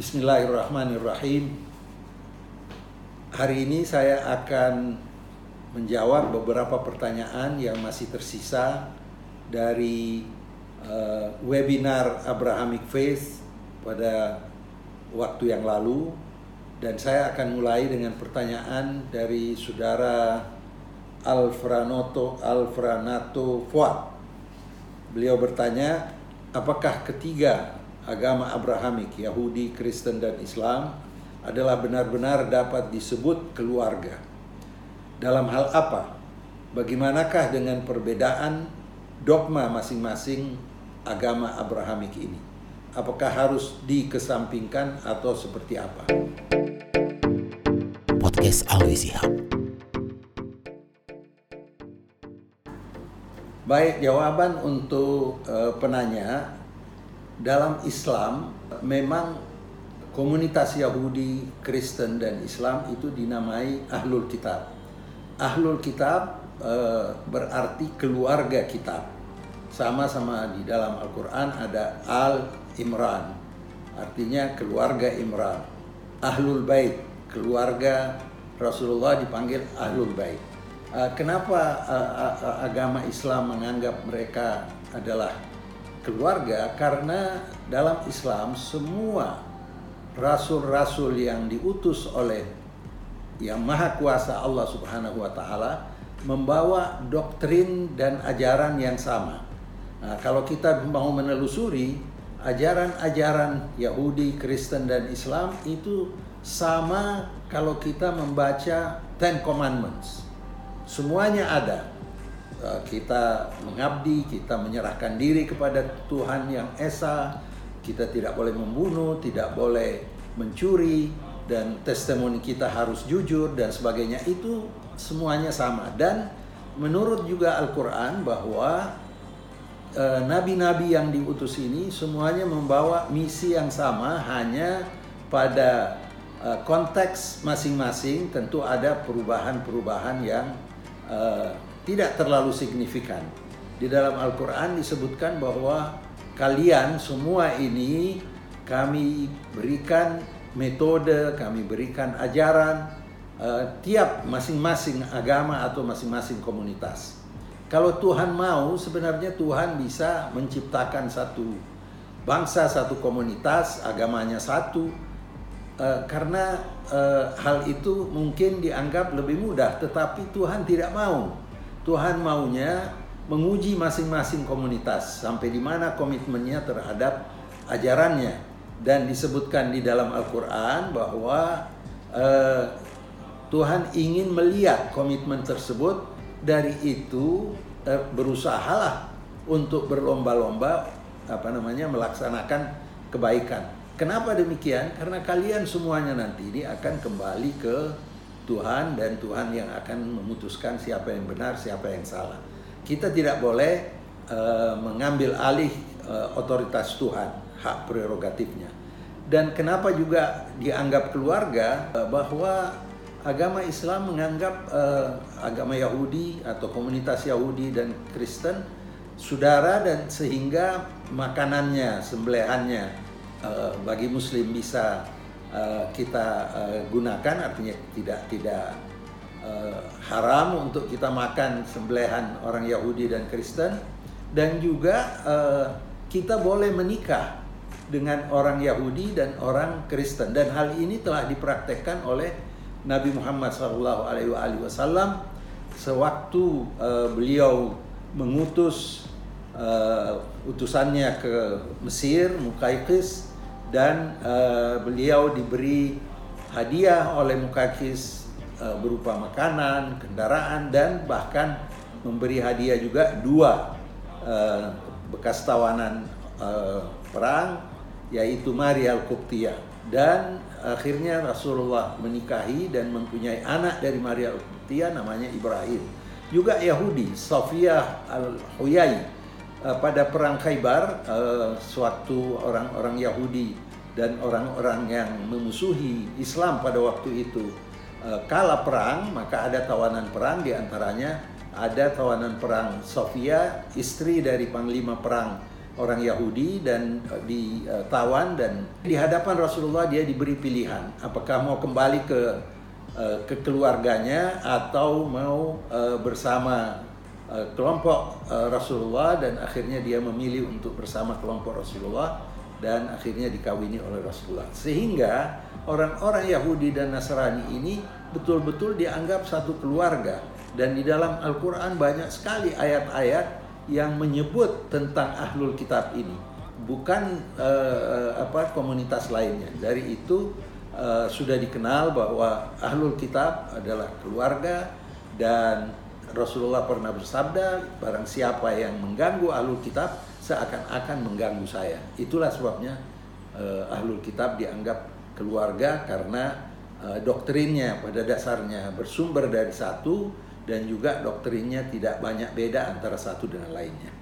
Bismillahirrahmanirrahim. Hari ini saya akan menjawab beberapa pertanyaan yang masih tersisa dari uh, webinar Abrahamic Faith pada waktu yang lalu dan saya akan mulai dengan pertanyaan dari saudara Alfranoto Alfranato Fuad. Beliau bertanya, apakah ketiga agama Abrahamik, Yahudi, Kristen, dan Islam adalah benar-benar dapat disebut keluarga? Dalam hal apa? Bagaimanakah dengan perbedaan dogma masing-masing agama Abrahamik ini? Apakah harus dikesampingkan atau seperti apa? Podcast Alwi Sihab. Baik, jawaban untuk uh, penanya dalam Islam memang komunitas Yahudi, Kristen dan Islam itu dinamai Ahlul Kitab. Ahlul Kitab e, berarti keluarga kitab. Sama-sama di dalam Al-Qur'an ada Al Imran. Artinya keluarga Imran. Ahlul Bait, keluarga Rasulullah dipanggil Ahlul Bait. E, kenapa e, agama Islam menganggap mereka adalah keluarga karena dalam Islam semua rasul-rasul yang diutus oleh yang maha kuasa Allah Subhanahu wa taala membawa doktrin dan ajaran yang sama. Nah, kalau kita mau menelusuri ajaran-ajaran Yahudi, Kristen dan Islam itu sama kalau kita membaca Ten Commandments. Semuanya ada kita mengabdi, kita menyerahkan diri kepada Tuhan yang esa, kita tidak boleh membunuh, tidak boleh mencuri, dan testimoni kita harus jujur dan sebagainya itu semuanya sama. Dan menurut juga Al-Quran bahwa eh, nabi-nabi yang diutus ini semuanya membawa misi yang sama, hanya pada eh, konteks masing-masing tentu ada perubahan-perubahan yang tidak terlalu signifikan. Di dalam Al-Quran disebutkan bahwa kalian semua ini kami berikan metode, kami berikan ajaran uh, tiap masing-masing agama atau masing-masing komunitas. Kalau Tuhan mau, sebenarnya Tuhan bisa menciptakan satu bangsa, satu komunitas, agamanya satu, uh, karena uh, hal itu mungkin dianggap lebih mudah, tetapi Tuhan tidak mau Tuhan maunya menguji masing-masing komunitas sampai di mana komitmennya terhadap ajarannya dan disebutkan di dalam Al-Qur'an bahwa uh, Tuhan ingin melihat komitmen tersebut dari itu uh, berusahalah untuk berlomba-lomba apa namanya melaksanakan kebaikan. Kenapa demikian? Karena kalian semuanya nanti ini akan kembali ke Tuhan dan Tuhan yang akan memutuskan siapa yang benar, siapa yang salah. Kita tidak boleh uh, mengambil alih uh, otoritas Tuhan, hak prerogatifnya. Dan kenapa juga dianggap keluarga uh, bahwa agama Islam menganggap agama Yahudi atau komunitas Yahudi dan Kristen saudara dan sehingga makanannya, sembelihannya bagi muslim bisa uh, kita uh, gunakan artinya tidak tidak uh, haram untuk kita makan sembelihan orang Yahudi dan Kristen. Dan juga uh, kita boleh menikah dengan orang Yahudi dan orang Kristen. Dan hal ini telah dipraktekkan oleh Nabi Muhammad SAW sewaktu uh, beliau mengutus uh, utusannya ke Mesir Mukaikis dan uh, beliau diberi hadiah oleh Mukakis uh, berupa makanan, kendaraan dan bahkan memberi hadiah juga dua uh, bekas tawanan uh, perang yaitu Maria Al-Qubtiyah dan akhirnya Rasulullah menikahi dan mempunyai anak dari Maria Al-Qubtiyah namanya Ibrahim. Juga Yahudi, Sofia Al-Huyai uh, pada perang Khaybar uh, suatu orang-orang Yahudi dan orang-orang yang memusuhi Islam pada waktu itu uh, kalah perang maka ada tawanan perang di antaranya ada tawanan perang Sofia istri dari panglima perang orang Yahudi dan uh, ditawan dan di hadapan Rasulullah dia diberi pilihan apakah mau kembali ke ke keluarganya atau mau bersama uh, kelompok uh, Rasulullah dan akhirnya dia memilih untuk bersama kelompok Rasulullah dan akhirnya dikawini oleh Rasulullah. Sehingga orang-orang Yahudi dan Nasrani ini betul-betul dianggap satu keluarga. Dan di dalam Al-Qur'an banyak sekali ayat-ayat yang menyebut tentang ahlul kitab ini. Bukan uh, apa komunitas lainnya. Dari itu uh, sudah dikenal bahwa ahlul kitab adalah keluarga dan Rasulullah pernah bersabda barang siapa yang mengganggu ahlul kitab seakan-akan mengganggu saya itulah sebabnya uh, ahlul kitab dianggap keluarga karena uh, doktrinnya pada dasarnya bersumber dari satu dan juga doktrinnya tidak banyak beda antara satu dengan lainnya.